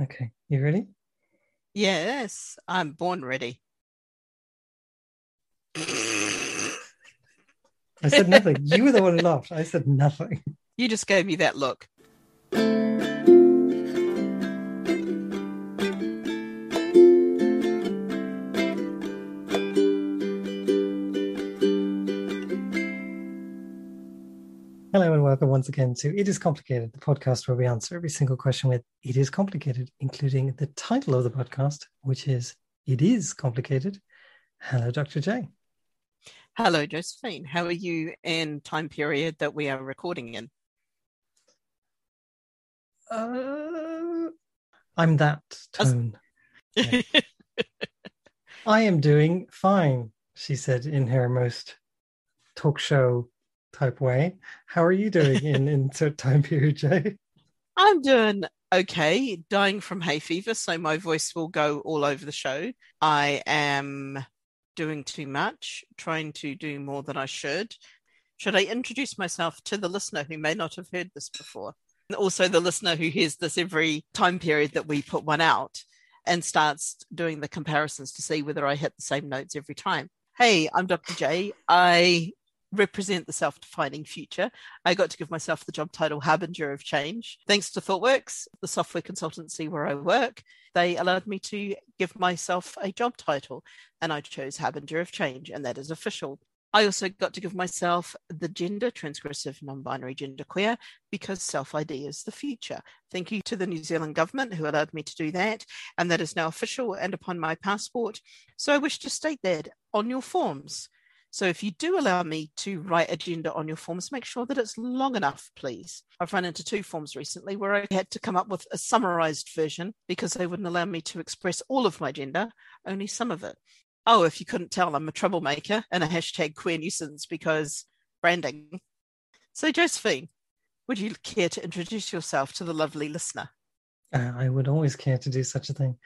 Okay, you ready? Yes, I'm born ready. I said nothing. you were the one who laughed. I said nothing. You just gave me that look. Welcome once again to It Is Complicated, the podcast where we answer every single question with It Is Complicated, including the title of the podcast, which is It Is Complicated. Hello, Dr. J. Hello, Josephine. How are you in time period that we are recording in? Uh, I'm that tone. Yeah. I am doing fine, she said in her most talk show type way. How are you doing in in time period, Jay? I'm doing okay, dying from hay fever, so my voice will go all over the show. I am doing too much, trying to do more than I should. Should I introduce myself to the listener who may not have heard this before? And also the listener who hears this every time period that we put one out and starts doing the comparisons to see whether I hit the same notes every time. Hey, I'm Dr. J. I represent the self defining future. I got to give myself the job title Harbinger of Change. Thanks to ThoughtWorks, the software consultancy where I work, they allowed me to give myself a job title, and I chose Harbinger of Change, and that is official. I also got to give myself the gender transgressive non binary genderqueer because self ID is the future. Thank you to the New Zealand government who allowed me to do that, and that is now official and upon my passport. So I wish to state that on your forms. So if you do allow me to write agenda on your forms, make sure that it's long enough, please. I've run into two forms recently where I had to come up with a summarized version because they wouldn't allow me to express all of my gender, only some of it. Oh, if you couldn't tell, I'm a troublemaker and a hashtag queer nuisance because branding. So, Josephine, would you care to introduce yourself to the lovely listener? Uh, I would always care to do such a thing.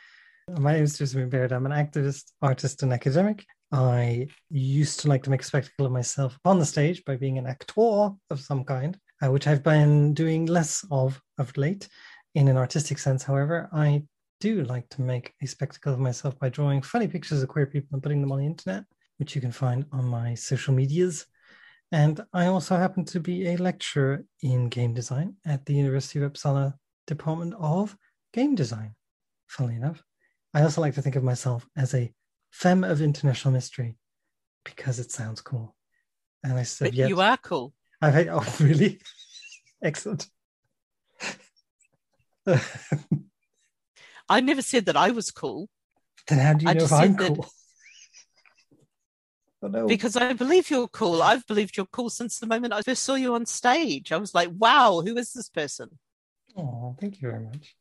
My name is Josephine Baird. I'm an activist, artist, and academic. I used to like to make a spectacle of myself on the stage by being an actor of some kind, uh, which I've been doing less of of late in an artistic sense. However, I do like to make a spectacle of myself by drawing funny pictures of queer people and putting them on the internet, which you can find on my social medias. And I also happen to be a lecturer in game design at the University of Uppsala Department of Game Design. Funnily enough, I also like to think of myself as a femme of international mystery because it sounds cool. And I said, "Yeah, you are cool." I've had, oh, really? Excellent. I never said that I was cool. Then how do you I know if I'm cool? oh, no. Because I believe you're cool. I've believed you're cool since the moment I first saw you on stage. I was like, wow, who is this person? Oh, thank you very much.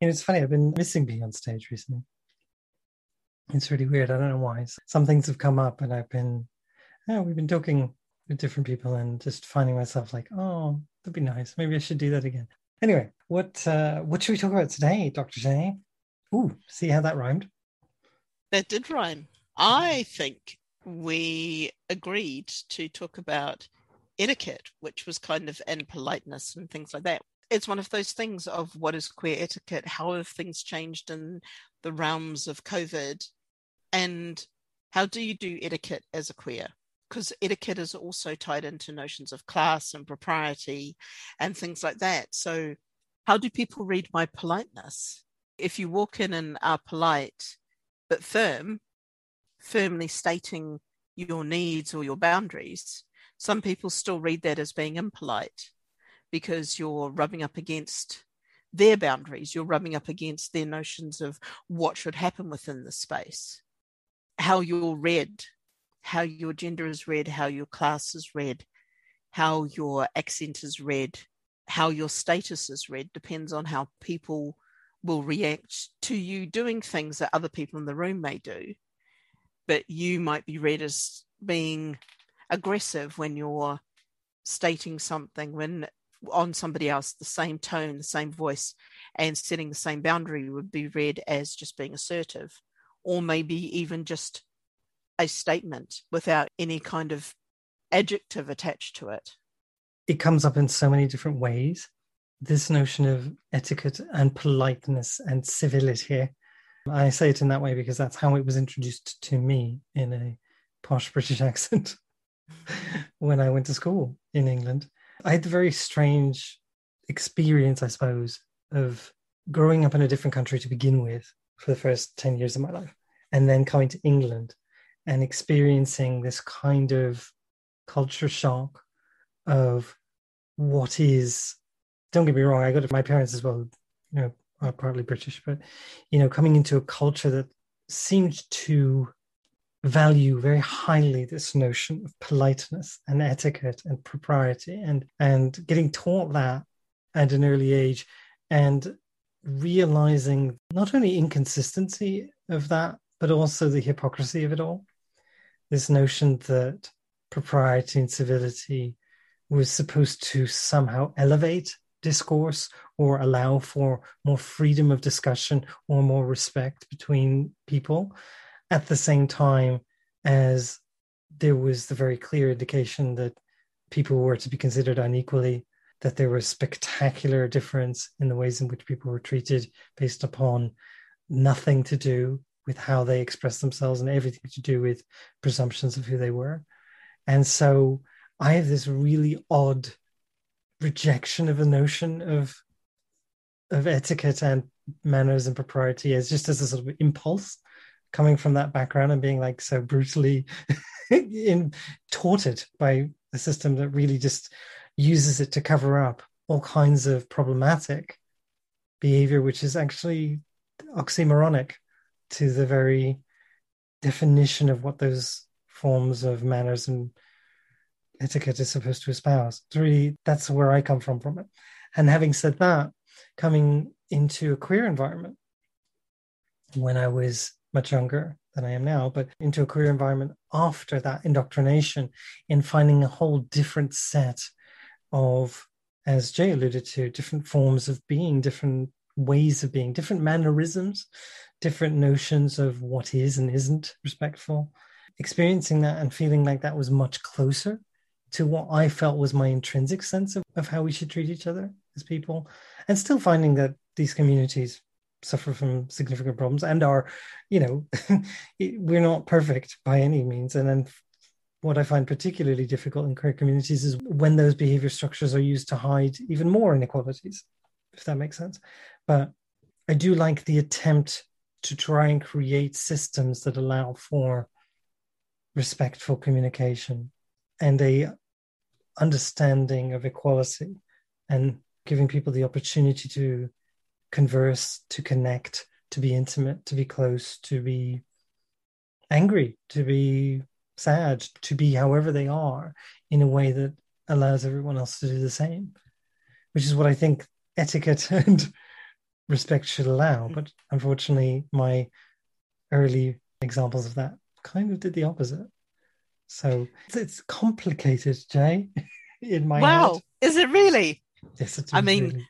And it's funny, I've been missing being on stage recently. It's really weird. I don't know why. Some things have come up, and I've been, yeah, we've been talking with different people, and just finding myself like, oh, that'd be nice. Maybe I should do that again. Anyway, what uh, what should we talk about today, Doctor J? Ooh, see how that rhymed? That did rhyme. I think we agreed to talk about etiquette, which was kind of and politeness and things like that. It's one of those things of what is queer etiquette, how have things changed in the realms of COVID and how do you do etiquette as a queer? Because etiquette is also tied into notions of class and propriety and things like that. So, how do people read my politeness? If you walk in and are polite but firm, firmly stating your needs or your boundaries, some people still read that as being impolite because you're rubbing up against their boundaries, you're rubbing up against their notions of what should happen within the space, how you're read, how your gender is read, how your class is read, how your accent is read, how your status is read depends on how people will react to you doing things that other people in the room may do. But you might be read as being aggressive when you're stating something, when on somebody else the same tone, the same voice, and setting the same boundary would be read as just being assertive, or maybe even just a statement without any kind of adjective attached to it. It comes up in so many different ways. this notion of etiquette and politeness and civility. I say it in that way because that's how it was introduced to me in a posh British accent when I went to school in England. I had the very strange experience, I suppose, of growing up in a different country to begin with for the first 10 years of my life, and then coming to England and experiencing this kind of culture shock of what is don't get me wrong i got it my parents as well you know are partly british but you know coming into a culture that seemed to value very highly this notion of politeness and etiquette and propriety and and getting taught that at an early age and realizing not only inconsistency of that but also the hypocrisy of it all. This notion that propriety and civility was supposed to somehow elevate discourse or allow for more freedom of discussion or more respect between people at the same time as there was the very clear indication that people were to be considered unequally that there was spectacular difference in the ways in which people were treated based upon nothing to do with how they expressed themselves and everything to do with presumptions of who they were. And so I have this really odd rejection of the notion of of etiquette and manners and propriety as just as a sort of impulse coming from that background and being like so brutally in taught it by a system that really just uses it to cover up all kinds of problematic behavior which is actually oxymoronic to the very definition of what those forms of manners and etiquette is supposed to espouse. It's really that's where I come from from it. And having said that, coming into a queer environment when I was much younger than I am now, but into a queer environment after that indoctrination in finding a whole different set of, as Jay alluded to, different forms of being, different ways of being, different mannerisms, different notions of what is and isn't respectful. Experiencing that and feeling like that was much closer to what I felt was my intrinsic sense of, of how we should treat each other as people, and still finding that these communities suffer from significant problems and are, you know, we're not perfect by any means. And then what I find particularly difficult in queer communities is when those behavior structures are used to hide even more inequalities, if that makes sense. But I do like the attempt to try and create systems that allow for respectful communication and a understanding of equality and giving people the opportunity to converse, to connect, to be intimate, to be close, to be angry, to be sad, to be however they are in a way that allows everyone else to do the same, which is what I think etiquette and respect should allow. Mm. But unfortunately, my early examples of that kind of did the opposite. So it's complicated, Jay. In my wow, head. is it really? Yes, I mean, really.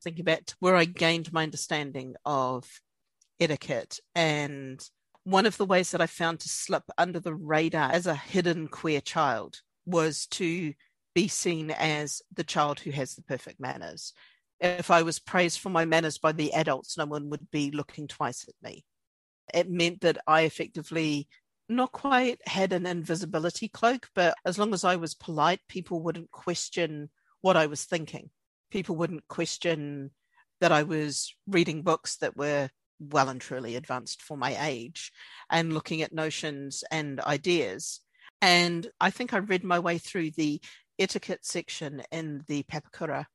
thinking about where I gained my understanding of etiquette, and one of the ways that I found to slip under the radar as a hidden queer child was to be seen as the child who has the perfect manners. If I was praised for my manners by the adults, no one would be looking twice at me. It meant that I effectively not quite had an invisibility cloak, but as long as I was polite, people wouldn't question what I was thinking. People wouldn't question that I was reading books that were well and truly advanced for my age and looking at notions and ideas. And I think I read my way through the etiquette section in the Papakura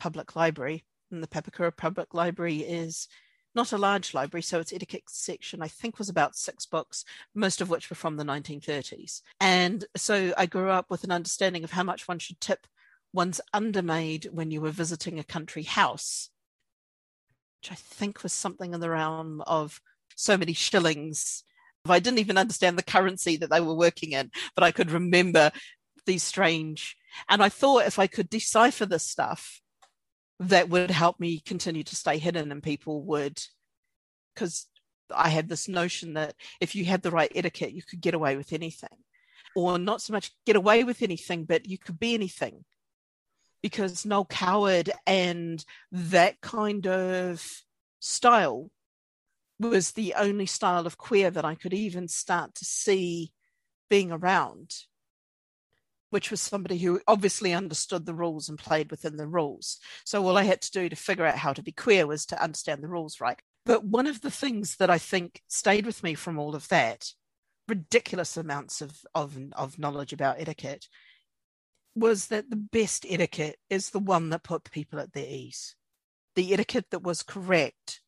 Public Library. And the Papakura Public Library is not a large library, so its etiquette section, I think, was about six books, most of which were from the 1930s. And so I grew up with an understanding of how much one should tip one's undermaid when you were visiting a country house, which I think was something in the realm of so many shillings. I didn't even understand the currency that they were working in, but I could remember these strange. And I thought if I could decipher this stuff, that would help me continue to stay hidden and people would because I had this notion that if you had the right etiquette, you could get away with anything. Or not so much get away with anything, but you could be anything. Because Noel Coward and that kind of style was the only style of queer that I could even start to see being around, which was somebody who obviously understood the rules and played within the rules. So all I had to do to figure out how to be queer was to understand the rules right. But one of the things that I think stayed with me from all of that, ridiculous amounts of, of, of knowledge about etiquette, was that the best etiquette is the one that put people at their ease. The etiquette that was correct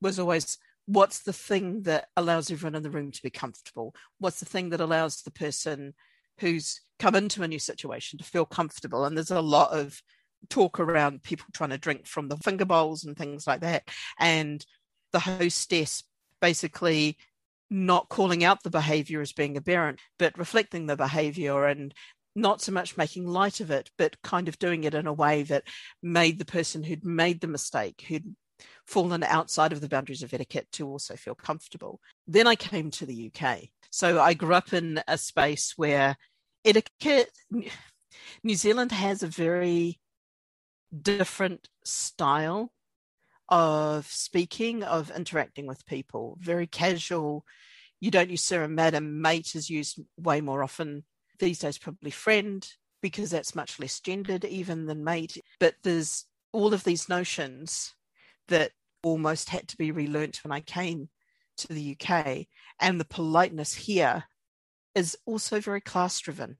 was always what's the thing that allows everyone in the room to be comfortable? What's the thing that allows the person who's come into a new situation to feel comfortable? And there's a lot of talk around people trying to drink from the finger bowls and things like that. And the hostess basically not calling out the behavior as being aberrant, but reflecting the behavior and not so much making light of it, but kind of doing it in a way that made the person who'd made the mistake, who'd fallen outside of the boundaries of etiquette to also feel comfortable. Then I came to the UK. So I grew up in a space where etiquette, New Zealand has a very different style of speaking, of interacting with people, very casual. You don't use sir and madam. Mate is used way more often these days, probably friend, because that's much less gendered even than mate. But there's all of these notions that almost had to be relearnt when I came to the UK. And the politeness here is also very class driven.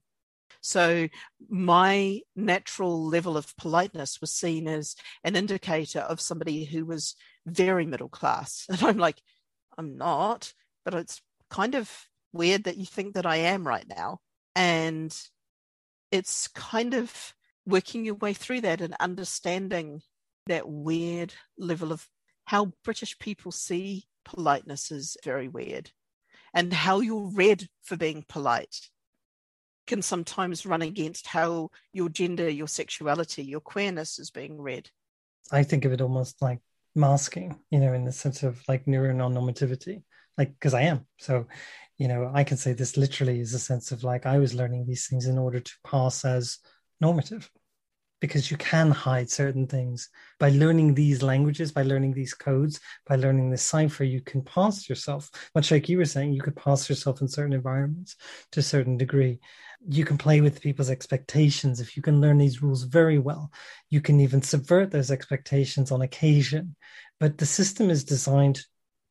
So my natural level of politeness was seen as an indicator of somebody who was very middle class. And I'm like, I'm not, but it's kind of weird that you think that I am right now. And it's kind of working your way through that and understanding that weird level of how British people see politeness is very weird. And how you're read for being polite can sometimes run against how your gender, your sexuality, your queerness is being read. I think of it almost like masking, you know, in the sense of like neuronormativity, like because I am. So, you know, I can say this literally is a sense of like I was learning these things in order to pass as normative because you can hide certain things. By learning these languages by learning these codes by learning the cipher you can pass yourself. Much like you were saying you could pass yourself in certain environments to a certain degree. You can play with people's expectations. If you can learn these rules very well you can even subvert those expectations on occasion. But the system is designed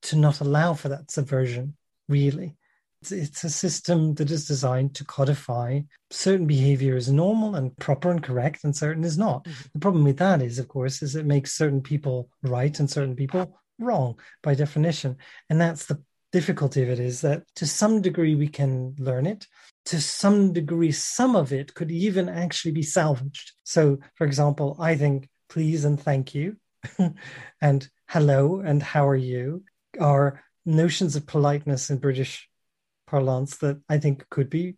to not allow for that subversion really it's a system that is designed to codify certain behavior as normal and proper and correct, and certain is not. Mm-hmm. The problem with that is, of course, is it makes certain people right and certain people wrong by definition. And that's the difficulty of it is that to some degree we can learn it. To some degree, some of it could even actually be salvaged. So, for example, I think please and thank you and hello and how are you are notions of politeness in British parlance that I think could be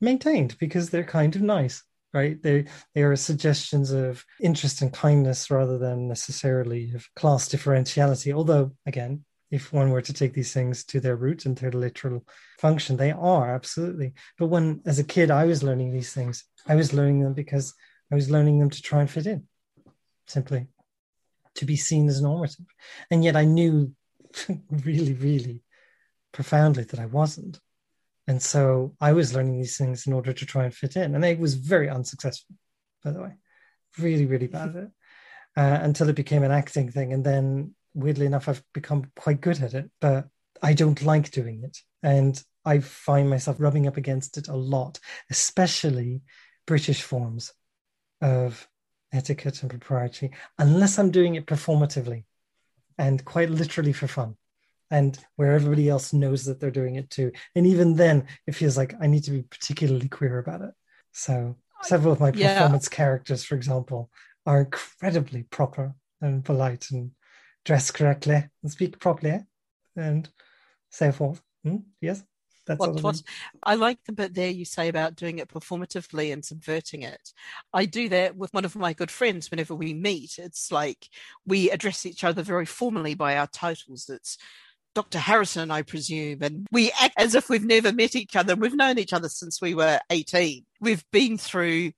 maintained because they're kind of nice, right? They they are suggestions of interest and kindness rather than necessarily of class differentiality. Although, again, if one were to take these things to their root and their literal function, they are absolutely. But when, as a kid, I was learning these things, I was learning them because I was learning them to try and fit in, simply to be seen as normative. And yet I knew really, really profoundly that I wasn't. And so I was learning these things in order to try and fit in. And I was very unsuccessful, by the way, really, really bad at it uh, until it became an acting thing. And then, weirdly enough, I've become quite good at it, but I don't like doing it. And I find myself rubbing up against it a lot, especially British forms of etiquette and propriety, unless I'm doing it performatively and quite literally for fun and where everybody else knows that they're doing it too. And even then, it feels like I need to be particularly queer about it. So several of my performance yeah. characters, for example, are incredibly proper and polite and dress correctly and speak properly and so forth. Hmm? Yes. That's what, what I like the bit there you say about doing it performatively and subverting it. I do that with one of my good friends whenever we meet. It's like we address each other very formally by our titles. It's Dr. Harrison, I presume, and we act as if we've never met each other. We've known each other since we were 18. We've been through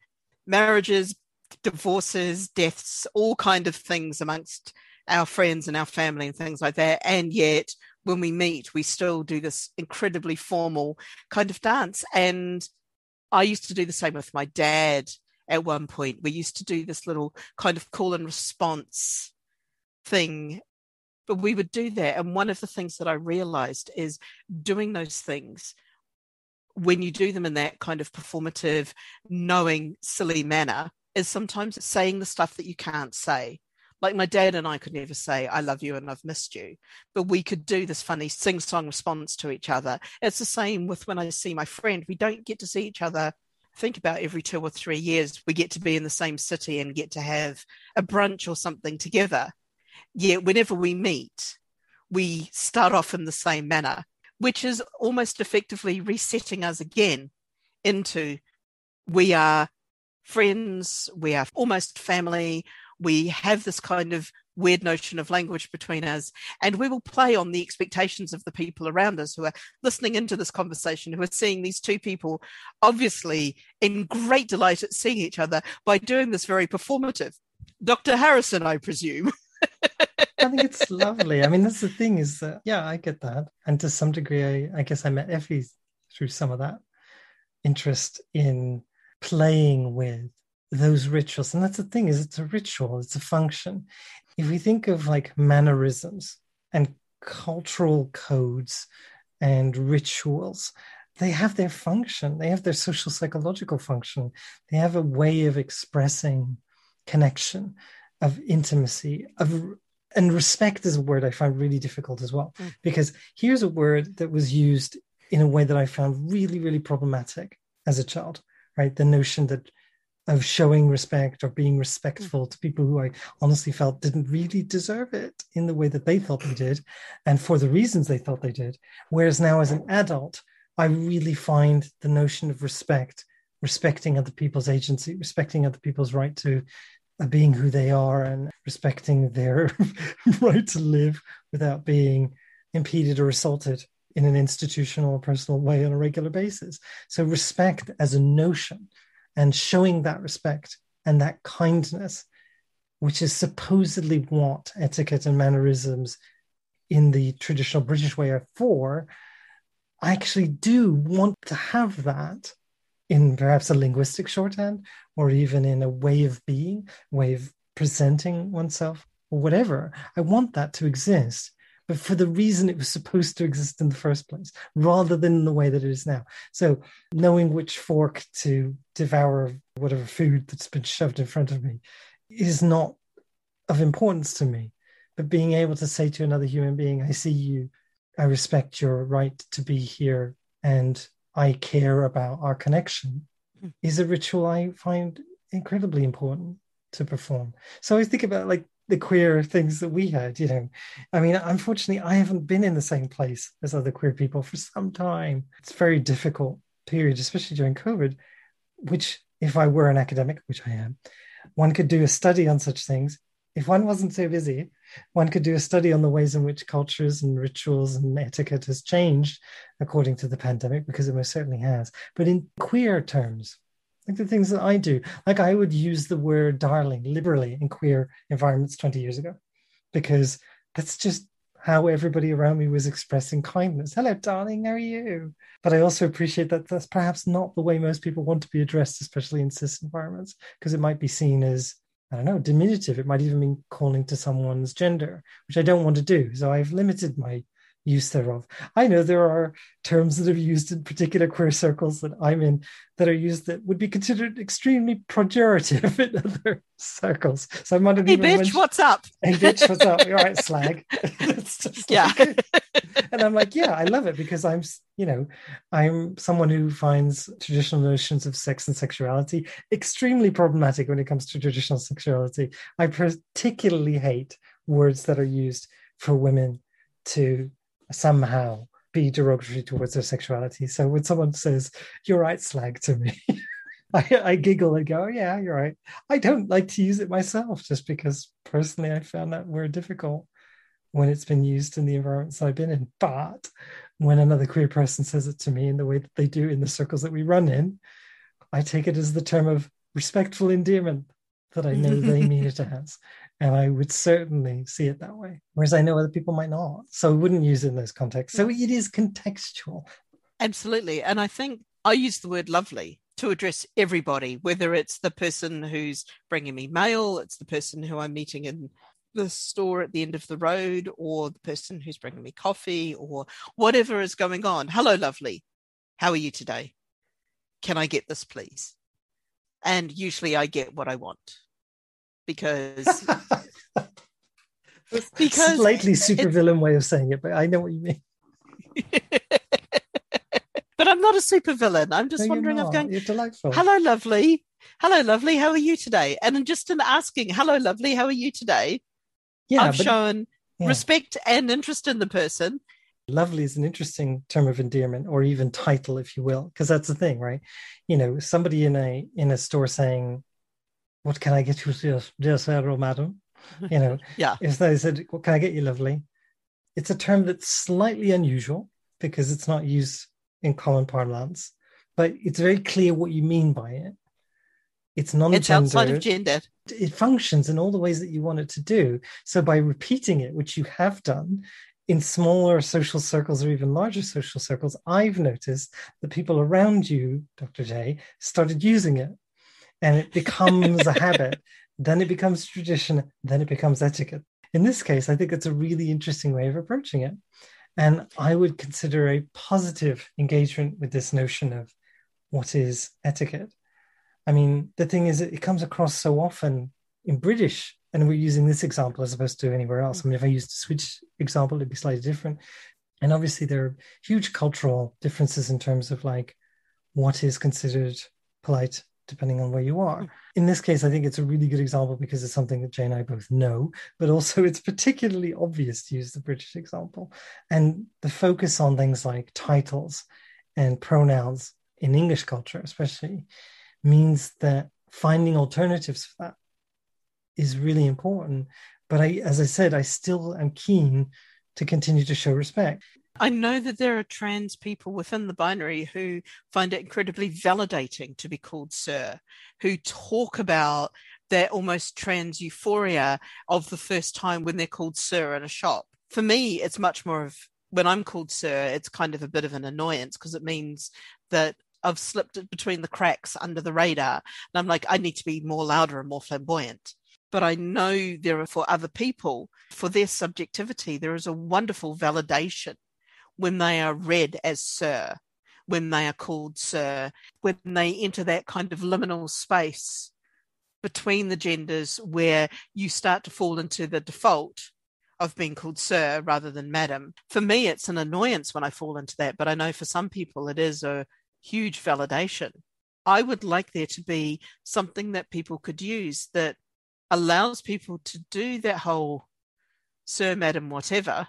marriages, divorces, deaths, all kind of things amongst our friends and our family and things like that. And yet, when we meet, we still do this incredibly formal kind of dance. And I used to do the same with my dad at one point. We used to do this little kind of call and response thing. But we would do that. And one of the things that I realized is doing those things when you do them in that kind of performative, knowing, silly manner, is sometimes saying the stuff that you can't say. Like my dad and I could never say, I love you and I've missed you. But we could do this funny sing song response to each other. It's the same with when I see my friend. We don't get to see each other. Think about every two or three years, we get to be in the same city and get to have a brunch or something together. Yet, whenever we meet, we start off in the same manner, which is almost effectively resetting us again into we are friends, we are almost family, we have this kind of weird notion of language between us and we will play on the expectations of the people around us who are listening into this conversation who are seeing these two people obviously in great delight at seeing each other by doing this very performative dr harrison i presume I think it's lovely. I mean, that's the thing is that, yeah, I get that. And to some degree, I, I guess I met Effie through some of that interest in playing with those rituals. And that's the thing is it's a ritual it's a function. If we think of like mannerisms and cultural codes and rituals they have their function they have their social psychological function. They have a way of expressing connection of intimacy of and respect is a word i find really difficult as well. Mm. because here's a word that was used in a way that i found really really problematic as a child right? The notion that of showing respect or being respectful to people who I honestly felt didn't really deserve it in the way that they thought they did and for the reasons they thought they did. Whereas now, as an adult, I really find the notion of respect, respecting other people's agency, respecting other people's right to uh, being who they are and respecting their right to live without being impeded or assaulted in an institutional or personal way on a regular basis. So, respect as a notion and showing that respect and that kindness, which is supposedly what etiquette and mannerisms in the traditional British way are for, I actually do want to have that in perhaps a linguistic shorthand or even in a way of being, way of presenting oneself or whatever. I want that to exist but for the reason it was supposed to exist in the first place, rather than the way that it is now. So, knowing which fork to devour whatever food that's been shoved in front of me is not of importance to me. But being able to say to another human being, I see you, I respect your right to be here, and I care about our connection, mm. is a ritual I find incredibly important to perform. So I think about like the queer things that we had, you know. I mean, unfortunately, I haven't been in the same place as other queer people for some time. It's a very difficult period, especially during COVID, which, if I were an academic, which I am, one could do a study on such things. If one wasn't so busy, one could do a study on the ways in which cultures and rituals and etiquette has changed according to the pandemic, because it most certainly has. But in queer terms, like the things that I do. Like I would use the word darling liberally in queer environments 20 years ago, because that's just how everybody around me was expressing kindness. Hello, darling, how are you? But I also appreciate that that's perhaps not the way most people want to be addressed, especially in cis environments, because it might be seen as, I don't know, diminutive. It might even mean calling to someone's gender, which I don't want to do. So I've limited my use thereof. I know there are terms that are used in particular queer circles that I'm in that are used that would be considered extremely pejorative in other circles. So I'm not hey, bitch, mention, what's up? Hey, bitch, what's up? You're right, slag. yeah. and I'm like, yeah, I love it because I'm, you know, I'm someone who finds traditional notions of sex and sexuality extremely problematic when it comes to traditional sexuality. I particularly hate words that are used for women to somehow be derogatory towards their sexuality. So when someone says, You're right, slag to me, I, I, giggle and go, oh, Yeah, you're right. I don't like to use it myself just because personally I found that word difficult when it's been used in the environments I've been in. But when another queer person says it to me in the way that they do in the circles that we run in, I take it as the term of respectful endearment. That I know they mean it as. And I would certainly see it that way. Whereas I know other people might not. So I wouldn't use it in those contexts. So it is contextual. Absolutely. And I think I use the word lovely to address everybody, whether it's the person who's bringing me mail, it's the person who I'm meeting in the store at the end of the road, or the person who's bringing me coffee, or whatever is going on. Hello, lovely. How are you today? Can I get this, please? And usually I get what I want because. because slightly supervillain way of saying it, but I know what you mean. but I'm not a supervillain. I'm just no, wondering. I'm going. You're delightful. Hello, lovely. Hello, lovely. How are you today? And just in asking, "Hello, lovely. How are you today?" Yeah, I've but, shown yeah. respect and interest in the person. Lovely is an interesting term of endearment, or even title, if you will, because that's the thing, right? You know, somebody in a in a store saying, "What can I get you, dear, dear sir or madam?" You know, yeah. If they said, "What can I get you, lovely?" It's a term that's slightly unusual because it's not used in common parlance, but it's very clear what you mean by it. It's non It's outside of gender. It functions in all the ways that you want it to do. So by repeating it, which you have done in smaller social circles or even larger social circles, I've noticed that people around you, Dr. J, started using it. And it becomes a habit. Then it becomes tradition. Then it becomes etiquette. In this case, I think it's a really interesting way of approaching it. And I would consider a positive engagement with this notion of what is etiquette. I mean, the thing is, it comes across so often in British, and we're using this example as opposed to anywhere else. I mean, if I used a Swedish example, it'd be slightly different. And obviously, there are huge cultural differences in terms of like what is considered polite depending on where you are. In this case, I think it's a really good example because it's something that Jay and I both know, but also it's particularly obvious to use the British example. And the focus on things like titles and pronouns in English culture, especially, means that finding alternatives for that is really important. But I, as I said, I still am keen to continue to show respect. I know that there are trans people within the binary who find it incredibly validating to be called sir, who talk about their almost trans euphoria of the first time when they're called sir in a shop. For me, it's much more of when I'm called sir, it's kind of a bit of an annoyance because it means that I've slipped between the cracks under the radar. And I'm like, I need to be more louder and more flamboyant. But I know there are for other people, for their subjectivity, there is a wonderful validation when they are read as Sir, when they are called Sir, when they enter that kind of liminal space between the genders where you start to fall into the default of being called Sir rather than Madam. For me, it's an annoyance when I fall into that, but I know for some people it is a huge validation. I would like there to be something that people could use that allows people to do that whole Sir, Madam, whatever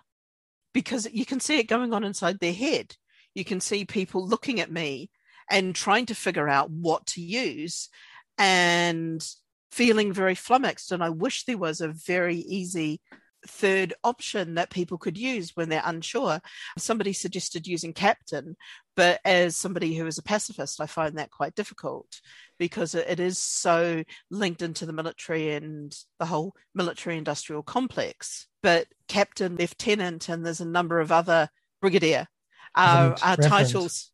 because you can see it going on inside their head. You can see people looking at me and trying to figure out what to use and feeling very flummoxed. And I wish there was a very easy third option that people could use when they're unsure. Somebody suggested using captain, but as somebody who is a pacifist, I find that quite difficult because it is so linked into the military and the whole military industrial complex. But captain, lieutenant, and there's a number of other brigadier uh, are titles.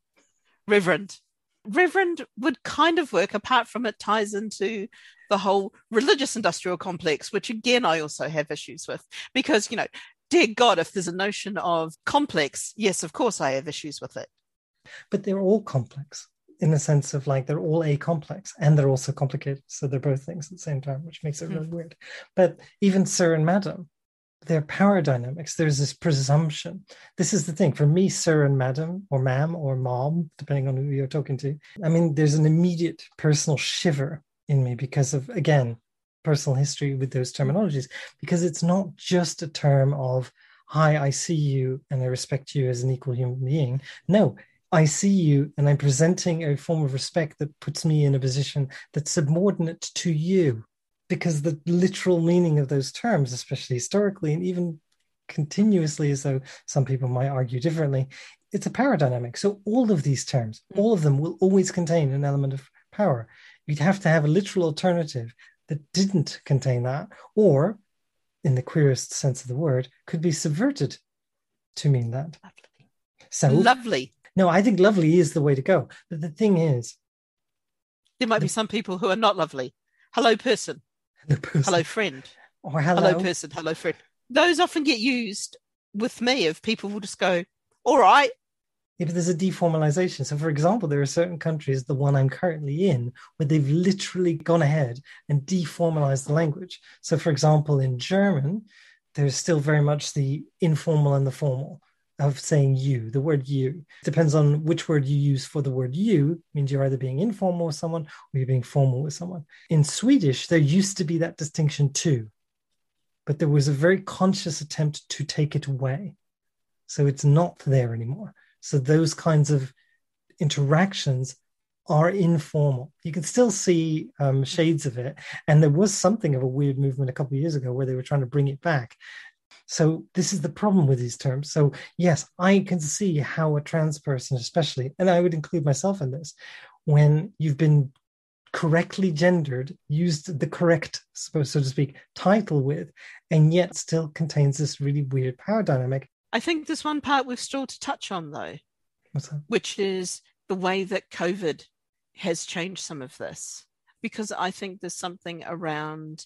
Reverend. Reverend would kind of work, apart from it ties into the whole religious industrial complex, which again I also have issues with because, you know, dear God, if there's a notion of complex, yes, of course I have issues with it. But they're all complex in the sense of like they're all a complex and they're also complicated. So they're both things at the same time, which makes it really mm. weird. But even Sir and Madam, they're power dynamics. There's this presumption. This is the thing for me, Sir and Madam, or Ma'am, or Mom, depending on who you're talking to. I mean, there's an immediate personal shiver in me because of, again, personal history with those terminologies, because it's not just a term of, hi, I see you and I respect you as an equal human being. No, I see you and I'm presenting a form of respect that puts me in a position that's subordinate to you. Because the literal meaning of those terms, especially historically and even continuously, as though some people might argue differently, it's a power dynamic. So all of these terms, mm. all of them will always contain an element of power. You'd have to have a literal alternative that didn't contain that, or in the queerest sense of the word, could be subverted to mean that. Lovely. So Lovely. no, I think lovely is the way to go. But the thing is, There might be some people who are not lovely. Hello, person. the person, Hello, friend. or hello, Hello, person. Hello, friend. Those often get used with me of people will just go, all right. But there's a deformalization. So, for example, there are certain countries, the one I'm currently in, where they've literally gone ahead and deformalized the language. So, for example, in German, there's still very much the informal and the formal of saying you, the word you. Depends on which word you use for the word you, means you're either being informal with someone or you're being formal with someone. In Swedish, there used to be that distinction too, but there was a very conscious attempt to take it away. So it's not there anymore. So those kinds of interactions are informal. You can still see um, shades of it. And there was something of a weird movement a couple of years ago where they were trying to bring it back. So this is the problem with these terms. So yes, I can see how a trans person, especially, and I would include myself in this, when you've been correctly gendered, used the correct, so so to speak, title with, and yet still contains this really weird power dynamic. I think there's one part we've still to touch on, though, which is the way that COVID has changed some of this. Because I think there's something around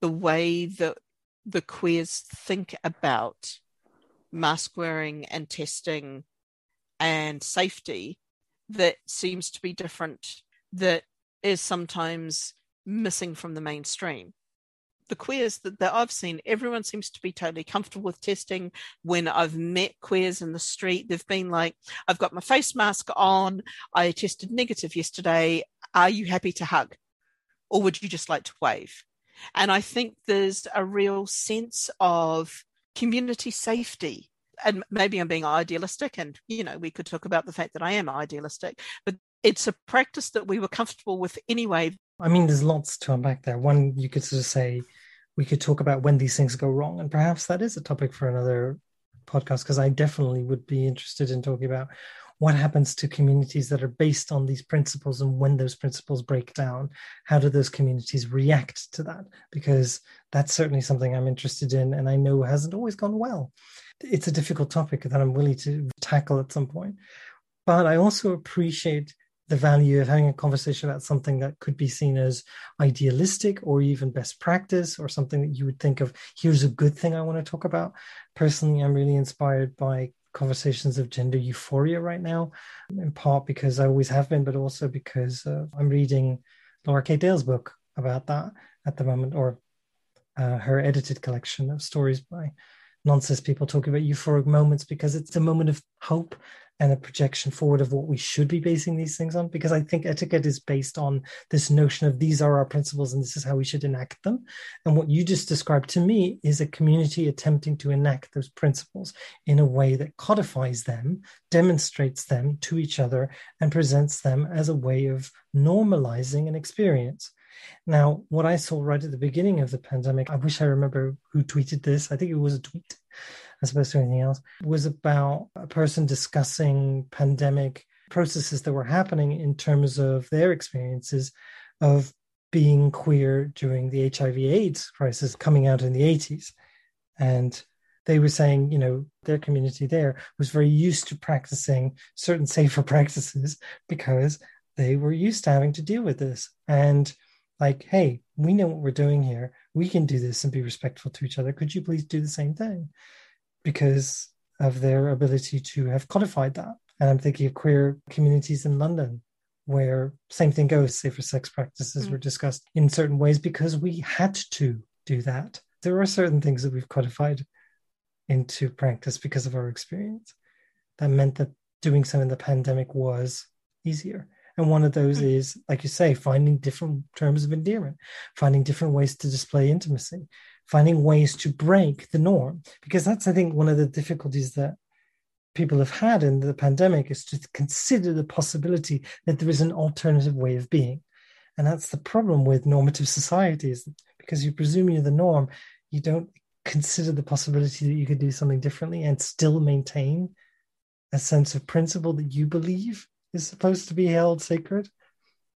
the way that the queers think about mask wearing and testing and safety that seems to be different, that is sometimes missing from the mainstream. The queers that, that I've seen, everyone seems to be totally comfortable with testing. When I've met queers in the street, they've been like, I've got my face mask on. I tested negative yesterday. Are you happy to hug? Or would you just like to wave? And I think there's a real sense of community safety. And maybe I'm being idealistic, and you know, we could talk about the fact that I am idealistic, but it's a practice that we were comfortable with anyway. I mean, there's lots to unpack there. One, you could sort of say, we could talk about when these things go wrong, and perhaps that is a topic for another podcast because I definitely would be interested in talking about what happens to communities that are based on these principles and when those principles break down how do those communities react to that because that's certainly something i'm interested in and i know hasn't always gone well it's a difficult topic that i'm willing to tackle at some point but i also appreciate the value of having a conversation about something that could be seen as idealistic or even best practice or something that you would think of here's a good thing i want to talk about. Personally i'm really inspired by conversations of gender euphoria right now in part because i always have been but also because uh, i'm reading laura k. Dale's book about that at the moment or uh, her edited collection of stories by non-cis people talking about euphoric moments because it's a moment of hope and a projection forward of what we should be basing these things on. Because i think etiquette is based on this notion of these are our principles and this is how we should enact them. And what you just described to me is a community attempting to enact those principles in a way that codifies them demonstrates them to each other and presents them as a way of normalizing an experience now, what I saw right at the beginning of the pandemic, I wish I remember who tweeted this. I think it was a tweet as opposed to anything else, was about a person discussing pandemic processes that were happening in terms of their experiences of being queer during the HIV AIDS crisis coming out in the 80s. And they were saying, you know, their community there was very used to practicing certain safer practices because they were used to having to deal with this. And like, hey, we know what we're doing here. We can do this and be respectful to each other. Could you please do the same thing? Because of their ability to have codified that. And I'm thinking of queer communities in London where same thing goes, safer sex practices Mm. were discussed in certain ways because we had to do that. There are certain things that we've codified into practice because of our experience. That meant that doing so in the pandemic was easier. And one of those Mm. is, like you say, finding different terms of endearment, finding different ways to display intimacy, finding ways to break the norm. Because that's, I think, one of the difficulties that people have had in the pandemic is to consider the possibility that there is an alternative way of being. And that's the problem with normative societies, because you presume you're the norm, you don't consider the possibility that you could do something differently and still maintain a sense of principle that you believe is supposed to be held sacred.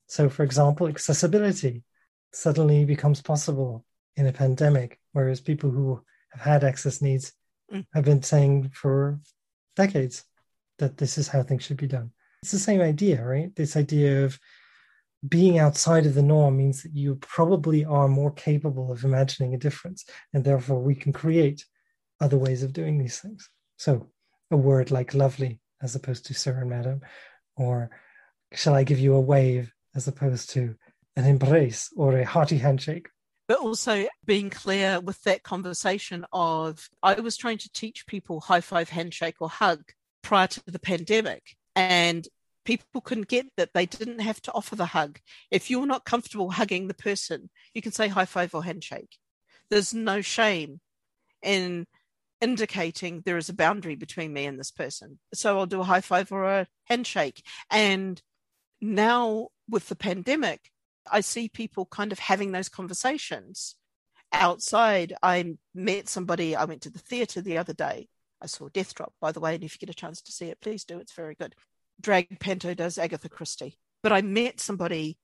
So, for example, accessibility. suddenly becomes possible in a pandemic, whereas people who have had access needs Mm. have been saying for decades that this is how things should be done. It's the same idea, right? This idea of being outside of the norm means that you probably are more capable of imagining a difference, and therefore we can create other ways of doing these things. So, a word like lovely as opposed to sir and madam, or shall I give you a wave as opposed to an embrace or a hearty handshake? but also being clear with that conversation of I was trying to teach people high five, handshake, or hug prior to the pandemic, and people couldn't get that they didn't have to offer the hug. If you're not comfortable hugging the person, you can say high five or handshake. There's no shame in indicating there is a boundary between me and this person. So I'll do a high five or a handshake. And now with the pandemic, I see people kind of having those conversations outside. I met somebody, I went to the theatre the other day. I saw Death Drop, by the way, and if you get a chance to see it, please do. It's very good. Drag Panto does Agatha Christie. But I met somebody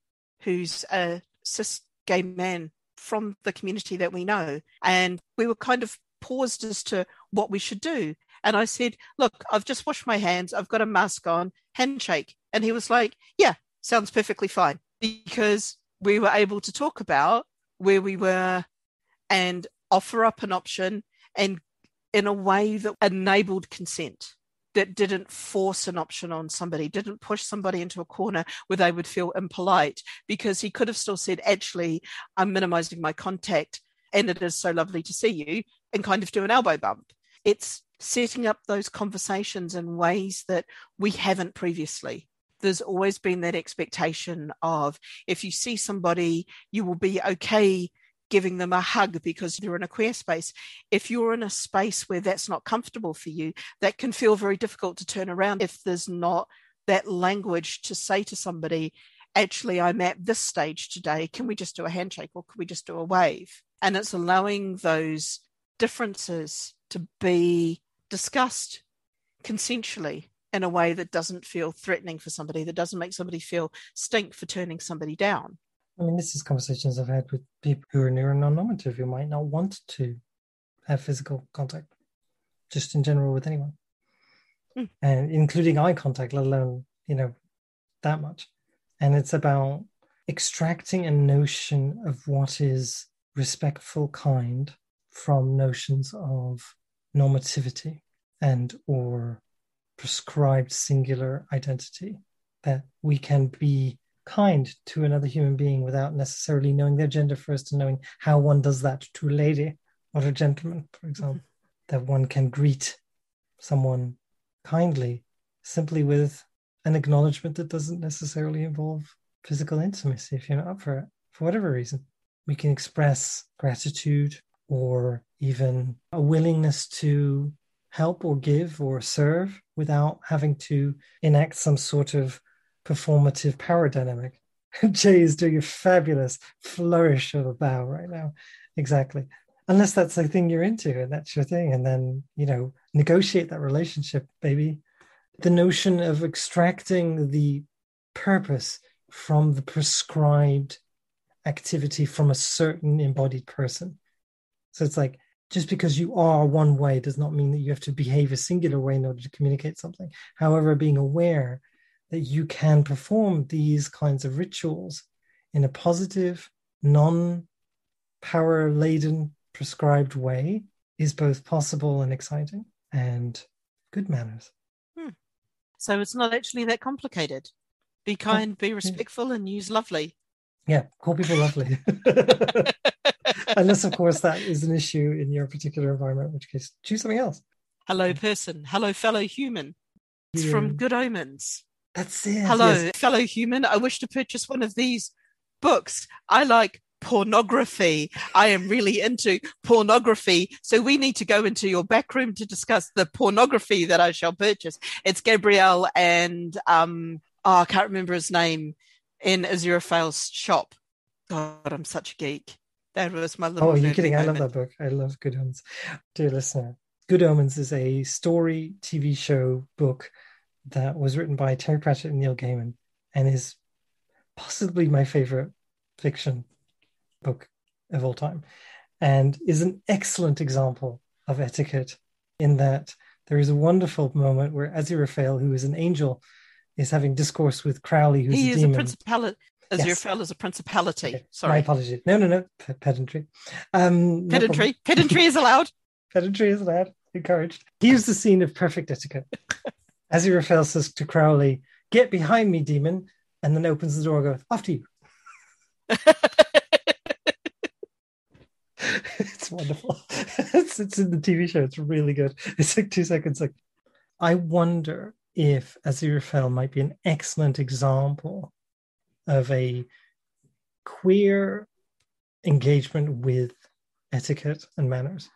who's a cis gay man from the community that we know. And we were kind of paused as to what we should do. And I said, Look, I've just washed my hands, I've got a mask on, handshake. And he was like, Yeah, sounds perfectly fine. Because we were able to talk about where we were and offer up an option and in a way that enabled consent that didn't force an option on somebody, didn't push somebody into a corner where they would feel impolite, because he could have still said, Actually, I'm minimizing my contact and it is so lovely to see you, and kind of do an elbow bump. It's setting up those conversations in ways that we haven't previously. There's always been that expectation of if you see somebody, you will be okay giving them a hug because they're in a queer space. If you're in a space where that's not comfortable for you, that can feel very difficult to turn around if there's not that language to say to somebody, actually, I'm at this stage today. Can we just do a handshake or can we just do a wave? And it's allowing those differences to be discussed consensually in a way that doesn't feel threatening for somebody, that doesn't make somebody feel stink for turning somebody down. I mean, this is conversations I've had with people who are neuro non-normative who might not want to have physical contact, just in general with anyone, Mm. and including eye contact, let alone you know that much. And it's about extracting a notion of what is respectful, kind, from notions of normativity and or prescribed singular identity that we can be kind to another human being without necessarily knowing their gender first and knowing how one does that to a lady or a gentleman, for example, mm-hmm. that one can greet someone kindly simply with an acknowledgement that doesn't necessarily involve physical intimacy if you're not up for it, for whatever reason. We can express gratitude or even a willingness to help or give or serve without having to enact some sort of performative power dynamic. Jay is doing a fabulous flourish of a bow right now. Exactly. Unless that's the thing you're into and that's your thing. And then, you know, negotiate that relationship, baby. The notion of extracting the purpose from the prescribed activity from a certain embodied person. So it's like, just because you are one way does not mean that you have to behave a singular way in order to communicate something. However, being aware that you can perform these kinds of rituals in a positive, non power laden, prescribed way is both possible and exciting and good manners. Hmm. So it's not actually that complicated. Be kind, be respectful, and use lovely. Yeah, call people lovely. Unless, of course, that is an issue in your particular environment, in which case choose something else. Hello, person. Hello, fellow human. It's from Good Omens. That's it. Hello, yes. fellow human. I wish to purchase one of these books. I like pornography. I am really into pornography. So we need to go into your back room to discuss the pornography that I shall purchase. It's Gabriel and um oh, I can't remember his name in Aziraphale's shop. God, I'm such a geek. That was my little. Oh, you're kidding? I love moment. that book. I love Good Omens. Dear listener, Good Omens is a story TV show book that was written by Terry Pratchett and Neil Gaiman and is possibly my favorite fiction book of all time and is an excellent example of etiquette in that there is a wonderful moment where Aziraphale, who is an angel, is having discourse with Crowley, who's he a is demon. a principality. Aziraphale Yes. is a principality. Okay, My apologies. No, no, no. P- pedantry. Um, no. Pedantry. Pedantry is allowed. Pedantry is allowed. Encouraged. Here's the scene of perfect etiquette. Aziraphale says to Crowley, Get behind me, demon. And then opens the door and goes, After you. it's wonderful. it's, it's in the TV show. It's really good. It's like two seconds. Like, I wonder if Aziraphale might be an excellent example of a queer engagement with etiquette and manners,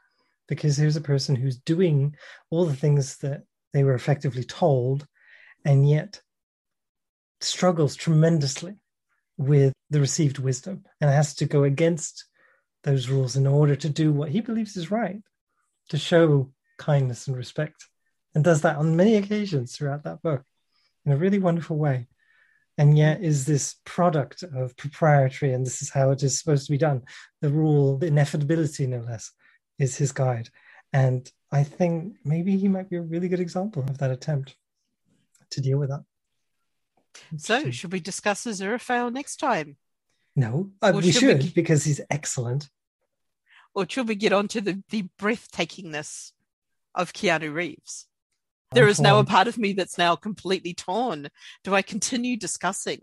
because here's a person who's doing all the things that they were effectively told, and yet struggles tremendously with the received wisdom and has to go against those rules in order to do what he believes is right, to show kindness and respect, and does that on many occasions throughout that book in a really wonderful way. And yet, is this product of proprietary, and this is how it is supposed to be done. The rule, the ineffability, no less, is his guide. And I think maybe he might be a really good example of that attempt to deal with that. So, should we discuss Aziraphale next time? no, uh, we should we because he's excellent. Or should we get on to the, the breathtakingness of Keanu Reeves? There is now a part of me that's now completely torn. Do I continue discussing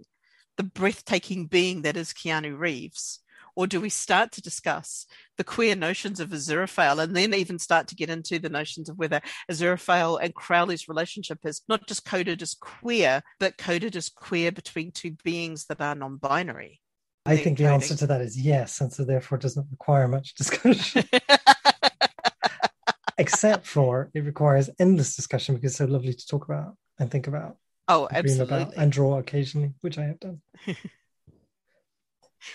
the breathtaking being that is Keanu Reeves? Or do we start to discuss the queer notions of Aziraphale and then even start to get into the notions of whether Aziraphale and Crowley's relationship is not just coded as queer, but coded as queer between two beings that are non binary? I think the answer to that is yes, and so therefore it doesn't require much discussion, except for it requires endless discussion because it's so lovely to talk about and think about, oh, and absolutely. and draw occasionally, which I have done.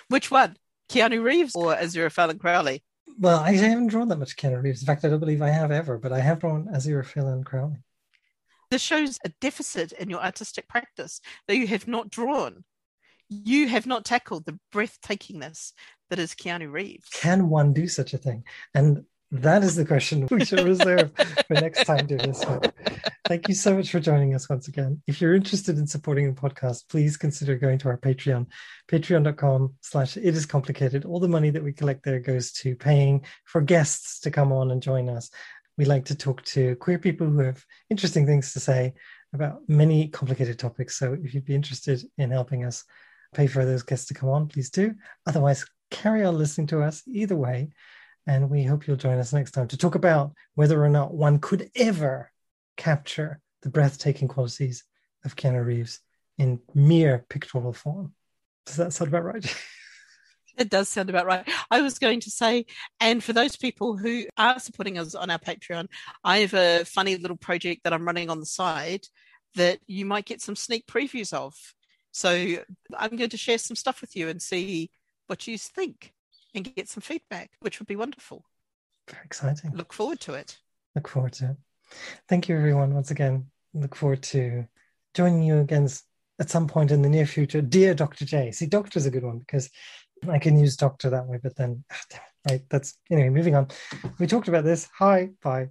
Which one? Keanu Reeves or Aziraphale and Crowley? Well, I haven't drawn that much Keanu Reeves. In fact, I don't believe I have ever, but I have drawn Aziraphale and Crowley. This shows a deficit in your artistic practice that you have not drawn. You have not tackled the breathtakingness that is Keanu Reeves. Can one do such a thing? And that is the question we should reserve for next time, dear listener. Thank you so much for joining us once again. If you're interested in supporting the podcast, please consider going to our Patreon, patreon.com slash it is complicated. All the money that we collect there goes to paying for guests to come on and join us. We like to talk to queer people who have interesting things to say about many complicated topics. So if you'd be interested in helping us pay for those guests to come on, please do. Otherwise, carry on listening to us either way. And we hope you'll join us next time to talk about whether or not one could ever capture the breathtaking qualities of Keanu Reeves in mere pictorial form. Does that sound about right? It does sound about right. I was going to say, and for those people who are supporting us on our Patreon, I have a funny little project that I'm running on the side that you might get some sneak previews of. So I'm going to share some stuff with you and see what you think and get some feedback, which would be wonderful. Very exciting. Look forward to it. Look forward to it. Thank you, everyone, once again. Look forward to joining you again at some point in the near future. Dear Dr. J. See, Doctor is a good one because I can use Doctor that way, but then, ah, damn right, that's anyway, moving on. We talked about this. Hi, bye.